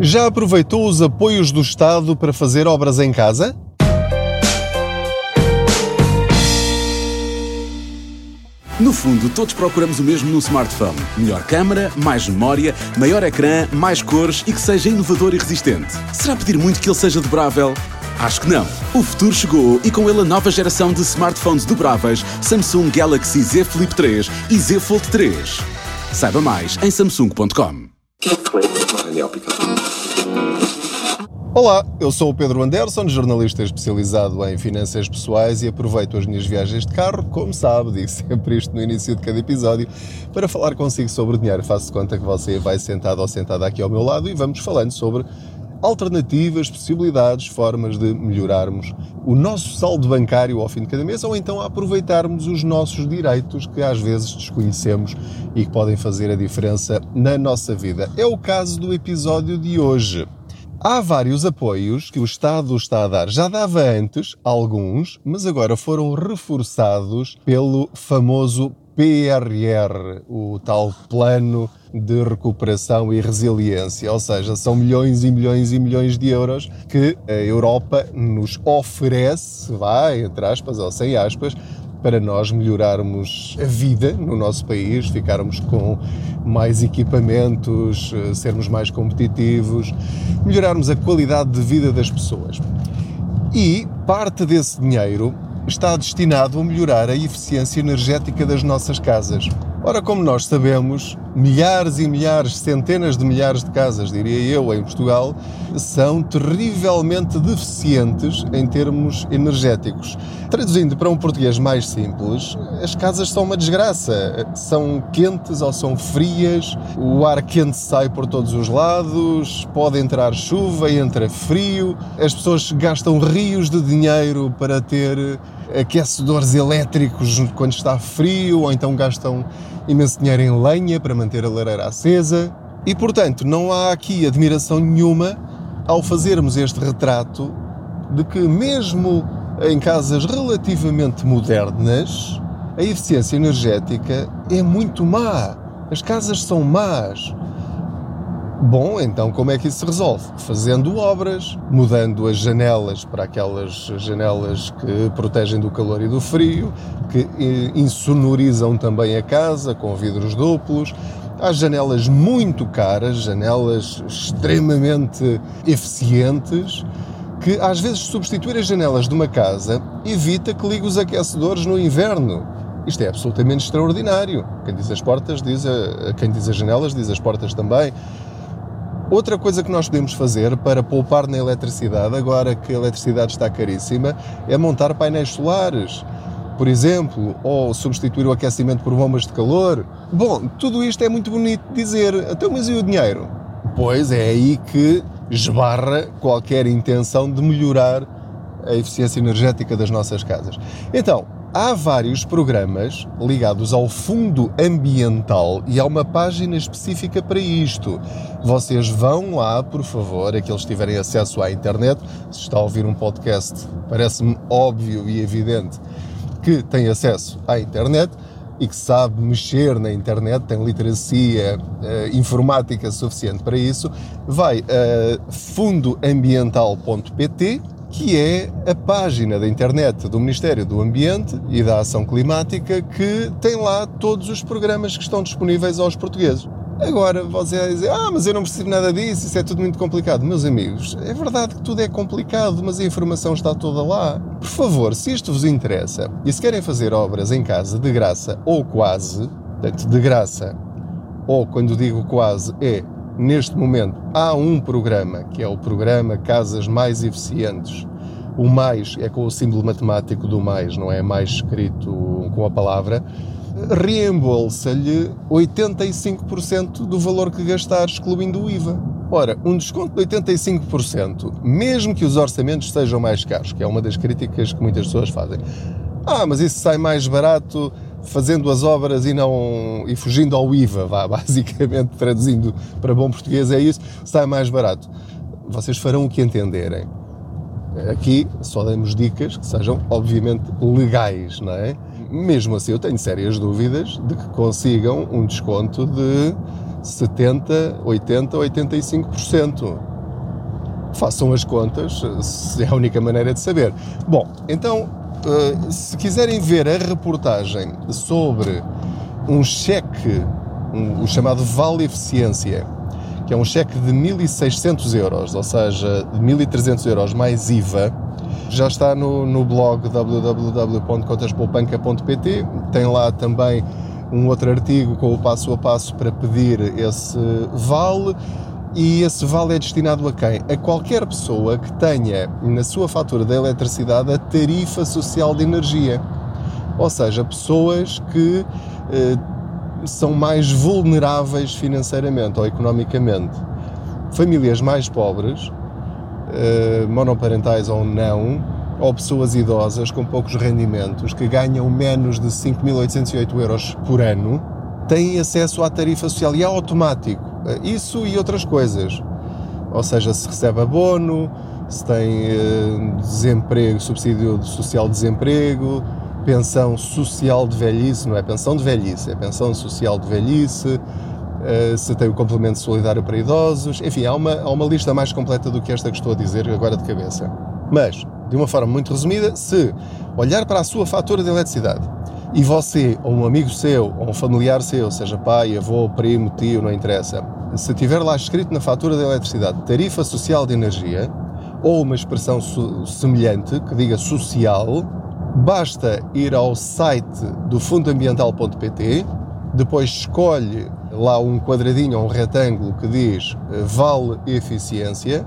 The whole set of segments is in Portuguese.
Já aproveitou os apoios do Estado para fazer obras em casa? No fundo, todos procuramos o mesmo no smartphone: melhor câmara, mais memória, maior ecrã, mais cores e que seja inovador e resistente. Será pedir muito que ele seja dobrável? Acho que não. O futuro chegou e com ele a nova geração de smartphones dobráveis Samsung Galaxy Z Flip 3 e Z Fold 3. Saiba mais em samsung.com. Olá, eu sou o Pedro Anderson, jornalista especializado em finanças pessoais e aproveito as minhas viagens de carro, como sabe, digo sempre isto no início de cada episódio, para falar consigo sobre dinheiro. Faço de conta que você vai sentado ou sentada aqui ao meu lado e vamos falando sobre alternativas, possibilidades, formas de melhorarmos o nosso saldo bancário ao fim de cada mês ou então aproveitarmos os nossos direitos que às vezes desconhecemos e que podem fazer a diferença na nossa vida. É o caso do episódio de hoje. Há vários apoios que o Estado está a dar. Já dava antes alguns, mas agora foram reforçados pelo famoso PRR, o tal Plano de Recuperação e Resiliência. Ou seja, são milhões e milhões e milhões de euros que a Europa nos oferece, vai, entre aspas ou sem aspas, para nós melhorarmos a vida no nosso país, ficarmos com mais equipamentos, eh, sermos mais competitivos, melhorarmos a qualidade de vida das pessoas. E parte desse dinheiro está destinado a melhorar a eficiência energética das nossas casas. Ora, como nós sabemos, milhares e milhares, centenas de milhares de casas, diria eu, em Portugal, são terrivelmente deficientes em termos energéticos. Traduzindo para um português mais simples, as casas são uma desgraça. São quentes ou são frias, o ar quente sai por todos os lados, pode entrar chuva, entra frio, as pessoas gastam rios de dinheiro para ter aquecedores elétricos quando está frio, ou então gastam imenso dinheiro em lenha para manter a lareira acesa. E portanto, não há aqui admiração nenhuma ao fazermos este retrato de que, mesmo em casas relativamente modernas, a eficiência energética é muito má. As casas são más. Bom, então como é que isso se resolve? Fazendo obras, mudando as janelas para aquelas janelas que protegem do calor e do frio, que insonorizam também a casa com vidros duplos. Há janelas muito caras, janelas extremamente eficientes, que às vezes substituir as janelas de uma casa evita que ligue os aquecedores no inverno. Isto é absolutamente extraordinário. Quem diz as portas diz a, quem diz as janelas diz as portas também. Outra coisa que nós podemos fazer para poupar na eletricidade, agora que a eletricidade está caríssima, é montar painéis solares, por exemplo, ou substituir o aquecimento por bombas de calor. Bom, tudo isto é muito bonito dizer, até então, mas e o dinheiro? Pois é aí que esbarra qualquer intenção de melhorar a eficiência energética das nossas casas. Então, Há vários programas ligados ao Fundo Ambiental e há uma página específica para isto. Vocês vão lá, por favor, aqueles que tiverem acesso à internet. Se está a ouvir um podcast, parece-me óbvio e evidente que tem acesso à internet e que sabe mexer na internet, tem literacia uh, informática suficiente para isso, vai a fundoambiental.pt que é a página da internet do Ministério do Ambiente e da Ação Climática que tem lá todos os programas que estão disponíveis aos portugueses. Agora você vai dizer, ah, mas eu não preciso nada disso, isso é tudo muito complicado. Meus amigos, é verdade que tudo é complicado, mas a informação está toda lá. Por favor, se isto vos interessa e se querem fazer obras em casa de graça ou quase, portanto, de graça, ou quando digo quase, é neste momento há um programa, que é o programa Casas Mais Eficientes. O mais é com o símbolo matemático do mais, não é mais escrito com a palavra. Reembolsa-lhe 85% do valor que gastar, excluindo o IVA. Ora, um desconto de 85%, mesmo que os orçamentos sejam mais caros, que é uma das críticas que muitas pessoas fazem. Ah, mas isso sai mais barato fazendo as obras e não e fugindo ao IVA, vá, basicamente traduzindo para bom português é isso, sai mais barato. Vocês farão o que entenderem. Aqui só damos dicas que sejam obviamente legais, não é? Mesmo assim, eu tenho sérias dúvidas de que consigam um desconto de 70, 80, 85%. Façam as contas, é a única maneira de saber. Bom, então, eh, se quiserem ver a reportagem sobre um cheque, o chamado Vale Eficiência, que é um cheque de 1.600 euros, ou seja, de 1.300 euros mais IVA, já está no, no blog www.contaspoupanca.pt. Tem lá também um outro artigo com o passo a passo para pedir esse vale. E esse vale é destinado a quem? A qualquer pessoa que tenha na sua fatura da eletricidade a tarifa social de energia. Ou seja, pessoas que eh, são mais vulneráveis financeiramente ou economicamente. Famílias mais pobres, eh, monoparentais ou não, ou pessoas idosas com poucos rendimentos que ganham menos de 5.808 euros por ano, têm acesso à tarifa social e é automático. Isso e outras coisas. Ou seja, se recebe abono, se tem eh, desemprego, subsídio social de desemprego, pensão social de velhice, não é pensão de velhice, é pensão social de velhice, eh, se tem o complemento solidário para idosos, enfim, há uma, há uma lista mais completa do que esta que estou a dizer agora de cabeça. Mas, de uma forma muito resumida, se olhar para a sua fatura de eletricidade e você, ou um amigo seu, ou um familiar seu, seja pai, avô, primo, tio, não interessa, se tiver lá escrito na fatura de eletricidade tarifa social de energia, ou uma expressão semelhante que diga social, Basta ir ao site do fundoambiental.pt, depois escolhe lá um quadradinho ou um retângulo que diz eh, vale eficiência,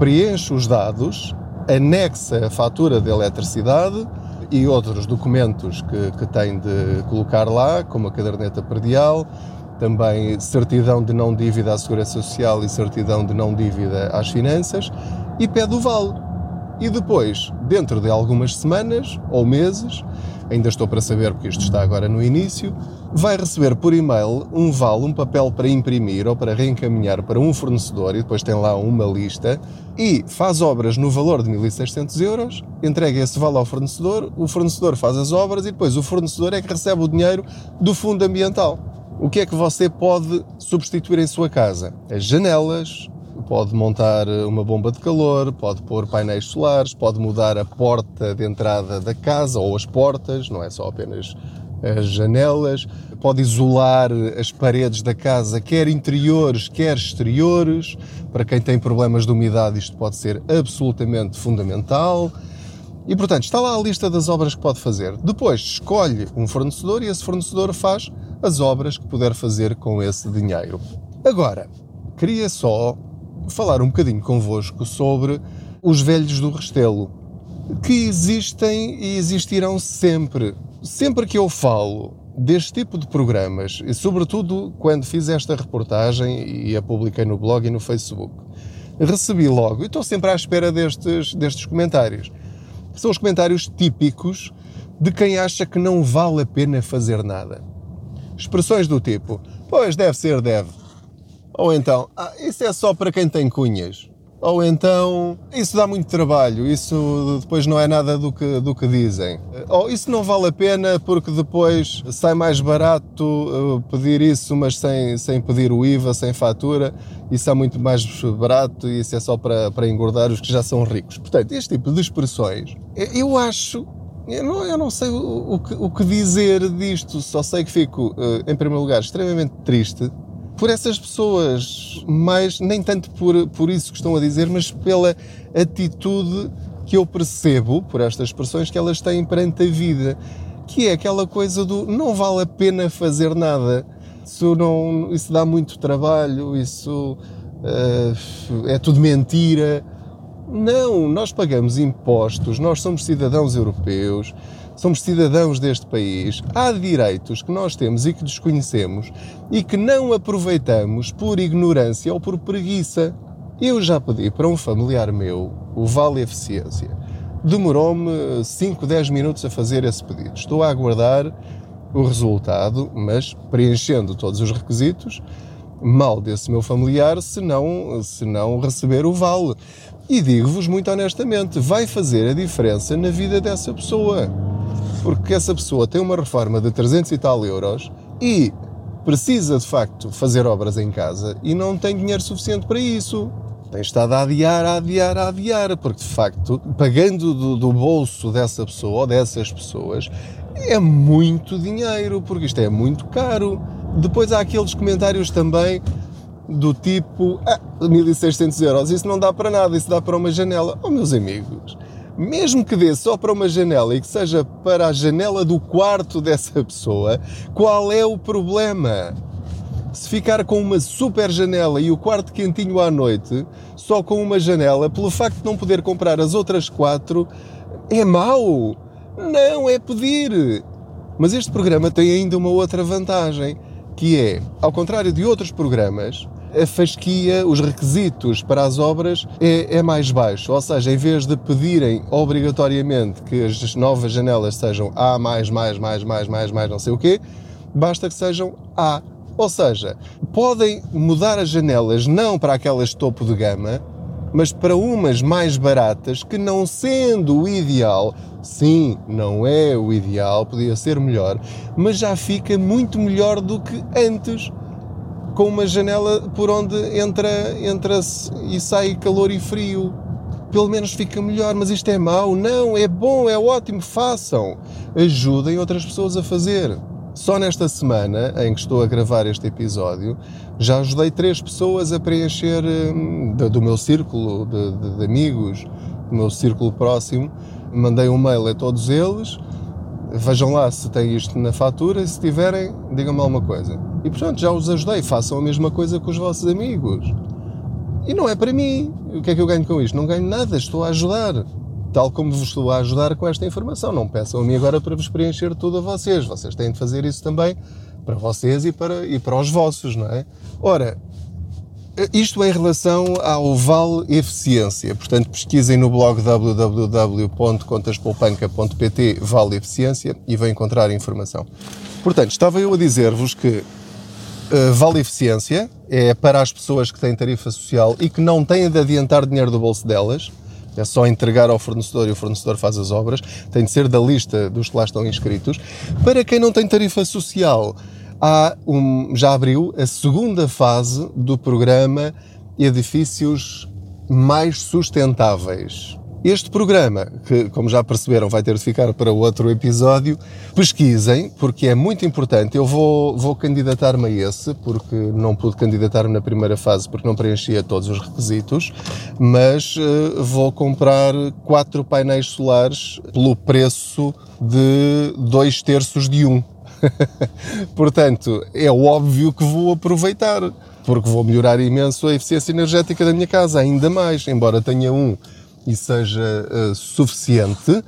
preenche os dados, anexa a fatura de eletricidade e outros documentos que, que tem de colocar lá, como a caderneta perdial, também certidão de não dívida à Segurança Social e certidão de não dívida às finanças, e pede o vale. E depois, dentro de algumas semanas ou meses, ainda estou para saber porque isto está agora no início, vai receber por e-mail um vale, um papel para imprimir ou para reencaminhar para um fornecedor e depois tem lá uma lista e faz obras no valor de 1.600 euros, entrega esse vale ao fornecedor, o fornecedor faz as obras e depois o fornecedor é que recebe o dinheiro do fundo ambiental. O que é que você pode substituir em sua casa? As janelas, pode montar uma bomba de calor, pode pôr painéis solares, pode mudar a porta de entrada da casa ou as portas, não é só apenas as janelas, pode isolar as paredes da casa, quer interiores, quer exteriores. Para quem tem problemas de umidade, isto pode ser absolutamente fundamental. E portanto, está lá a lista das obras que pode fazer. Depois escolhe um fornecedor e esse fornecedor faz as obras que puder fazer com esse dinheiro. Agora, queria só falar um bocadinho convosco sobre os velhos do Restelo, que existem e existirão sempre. Sempre que eu falo deste tipo de programas, e sobretudo quando fiz esta reportagem e a publiquei no blog e no Facebook, recebi logo, e estou sempre à espera destes, destes comentários. São os comentários típicos de quem acha que não vale a pena fazer nada. Expressões do tipo: Pois deve ser, deve. Ou então, ah, isso é só para quem tem cunhas. Ou então, isso dá muito trabalho, isso depois não é nada do que, do que dizem. Ou isso não vale a pena porque depois sai mais barato uh, pedir isso, mas sem, sem pedir o IVA, sem fatura. Isso é muito mais barato e isso é só para, para engordar os que já são ricos. Portanto, este tipo de expressões, eu acho eu não, eu não sei o, o, que, o, que, dizer disto, só sei que fico, uh, em primeiro lugar, extremamente triste por essas pessoas, mas nem tanto por, por isso que estão a dizer, mas pela atitude que eu percebo, por estas expressões, que elas têm perante a vida, que é aquela coisa do não vale a pena fazer nada, isso, não, isso dá muito trabalho, isso uh, é tudo mentira. Não, nós pagamos impostos, nós somos cidadãos europeus, somos cidadãos deste país, há direitos que nós temos e que desconhecemos e que não aproveitamos por ignorância ou por preguiça. Eu já pedi para um familiar meu o Vale Eficiência. Demorou-me 5, 10 minutos a fazer esse pedido. Estou a aguardar o resultado, mas preenchendo todos os requisitos, mal desse meu familiar se não, se não receber o vale. E digo-vos muito honestamente, vai fazer a diferença na vida dessa pessoa porque essa pessoa tem uma reforma de 300 e tal euros e precisa de facto fazer obras em casa e não tem dinheiro suficiente para isso. Tem estado a adiar, a adiar, a adiar, porque de facto, pagando do, do bolso dessa pessoa ou dessas pessoas, é muito dinheiro, porque isto é muito caro. Depois há aqueles comentários também do tipo, ah, 1600 euros, isso não dá para nada, isso dá para uma janela. Oh, meus amigos, mesmo que dê só para uma janela e que seja para a janela do quarto dessa pessoa, qual é o problema? Se ficar com uma super janela e o quarto quentinho à noite, só com uma janela, pelo facto de não poder comprar as outras quatro, é mau. Não, é pedir. Mas este programa tem ainda uma outra vantagem, que é, ao contrário de outros programas, a fasquia, os requisitos para as obras é, é, mais baixo. Ou seja, em vez de pedirem obrigatoriamente que as novas janelas sejam A, mais, mais, mais, mais, mais, mais, não sei o quê, basta que sejam A. Ou seja, podem mudar as janelas não para aquelas topo de gama, mas para umas mais baratas que, não sendo o ideal, sim, não é o ideal, podia ser melhor, mas já fica muito melhor do que antes com uma janela por onde entra, entra e sai calor e frio. Pelo menos fica melhor, mas isto é mau. Não, é bom, é ótimo, façam. Ajudem outras pessoas a fazer. Só nesta semana em que estou a gravar este episódio, já ajudei três pessoas a preencher hum, do meu círculo de, de, de amigos, do meu círculo próximo. Mandei um mail a todos eles vejam lá se tem isto na fatura se tiverem, digam-me alguma coisa. E portanto, já os ajudei, façam a mesma coisa com os vossos amigos. E não é para mim. O que é que eu ganho com isto? Não ganho nada, estou a ajudar. Tal como vos estou a ajudar com esta informação. Não peçam a mim agora para vos preencher tudo a vocês. Vocês têm de fazer isso também para vocês e para, e para os vossos, não é? Ora, isto em relação ao Vale Eficiência. Portanto, pesquisem no blog www.contaspoupanca.pt Vale Eficiência e vão encontrar informação. Portanto, estava eu a dizer-vos que uh, Vale Eficiência é para as pessoas que têm tarifa social e que não têm de adiantar dinheiro do bolso delas. É só entregar ao fornecedor e o fornecedor faz as obras. Tem de ser da lista dos que lá estão inscritos. Para quem não tem tarifa social, há um, já abriu a segunda fase do programa Edifícios Mais Sustentáveis. Este programa, que como já perceberam vai ter de ficar para outro episódio, pesquisem, porque é muito importante. Eu vou, vou candidatar-me a esse, porque não pude candidatar-me na primeira fase porque não preenchia todos os requisitos, mas uh, vou comprar quatro painéis solares pelo preço de dois terços de um. Portanto, é óbvio que vou aproveitar, porque vou melhorar imenso a eficiência energética da minha casa, ainda mais, embora tenha um e seja uh, suficiente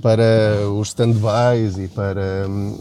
para os stand-bys e para um,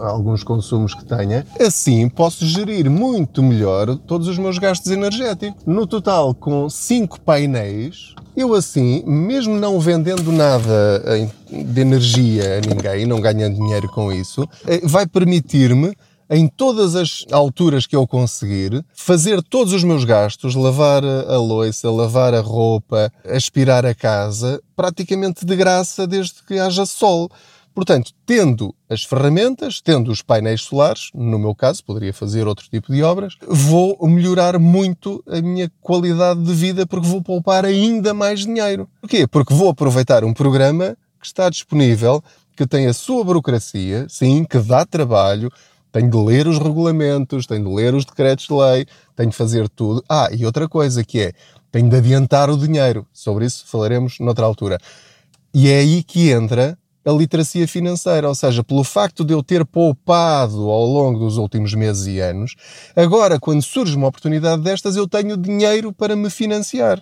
alguns consumos que tenha, assim posso gerir muito melhor todos os meus gastos energéticos. No total, com 5 painéis, eu assim, mesmo não vendendo nada de energia a ninguém, não ganhando dinheiro com isso, eh, vai permitir-me em todas as alturas que eu conseguir, fazer todos os meus gastos, lavar a louça, lavar a roupa, aspirar a casa, praticamente de graça desde que haja sol. Portanto, tendo as ferramentas, tendo os painéis solares, no meu caso, poderia fazer outro tipo de obras, vou melhorar muito a minha qualidade de vida porque vou poupar ainda mais dinheiro. Porquê? Porque vou aproveitar um programa que está disponível, que tem a sua burocracia, sim, que dá trabalho, tenho de ler os regulamentos, tenho de ler os decretos de lei, tenho de fazer tudo. Ah, e outra coisa que é, tenho de adiantar o dinheiro. Sobre isso falaremos noutra altura. E é aí que entra a literacia financeira, ou seja, pelo facto de eu ter poupado ao longo dos últimos meses e anos, agora quando surge uma oportunidade destas, eu tenho dinheiro para me financiar.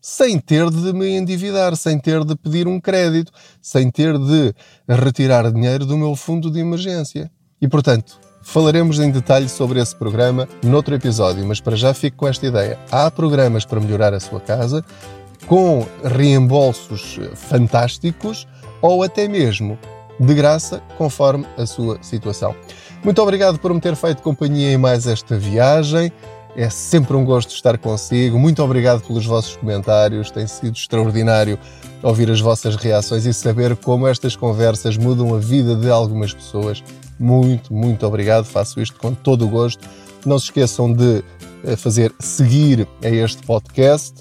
Sem ter de me endividar, sem ter de pedir um crédito, sem ter de retirar dinheiro do meu fundo de emergência. E portanto, Falaremos em detalhe sobre esse programa noutro episódio, mas para já fico com esta ideia. Há programas para melhorar a sua casa, com reembolsos fantásticos ou até mesmo de graça, conforme a sua situação. Muito obrigado por me ter feito companhia em mais esta viagem. É sempre um gosto estar consigo. Muito obrigado pelos vossos comentários. Tem sido extraordinário ouvir as vossas reações e saber como estas conversas mudam a vida de algumas pessoas muito, muito obrigado. Faço isto com todo o gosto. Não se esqueçam de eh, fazer seguir a este podcast,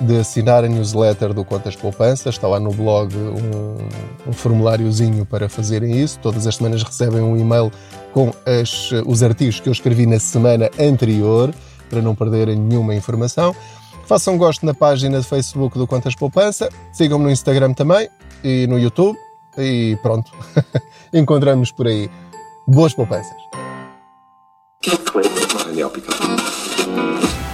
de assinar a newsletter do Contas Poupança. Está lá no blog um, um formuláriozinho para fazerem isso. Todas as semanas recebem um e-mail com as, os artigos que eu escrevi na semana anterior, para não perderem nenhuma informação. Façam gosto na página de Facebook do Contas Poupança. Sigam-me no Instagram também e no YouTube. E pronto, encontramos por aí. Boas poupanças!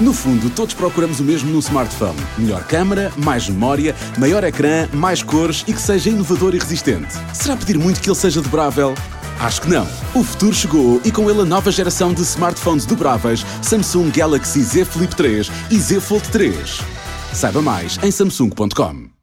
No fundo, todos procuramos o mesmo no smartphone: melhor câmara, mais memória, maior ecrã, mais cores e que seja inovador e resistente. Será pedir muito que ele seja dobrável? Acho que não. O futuro chegou e com ele a nova geração de smartphones dobráveis Samsung Galaxy Z Flip 3 e Z Fold 3. Saiba mais em samsung.com.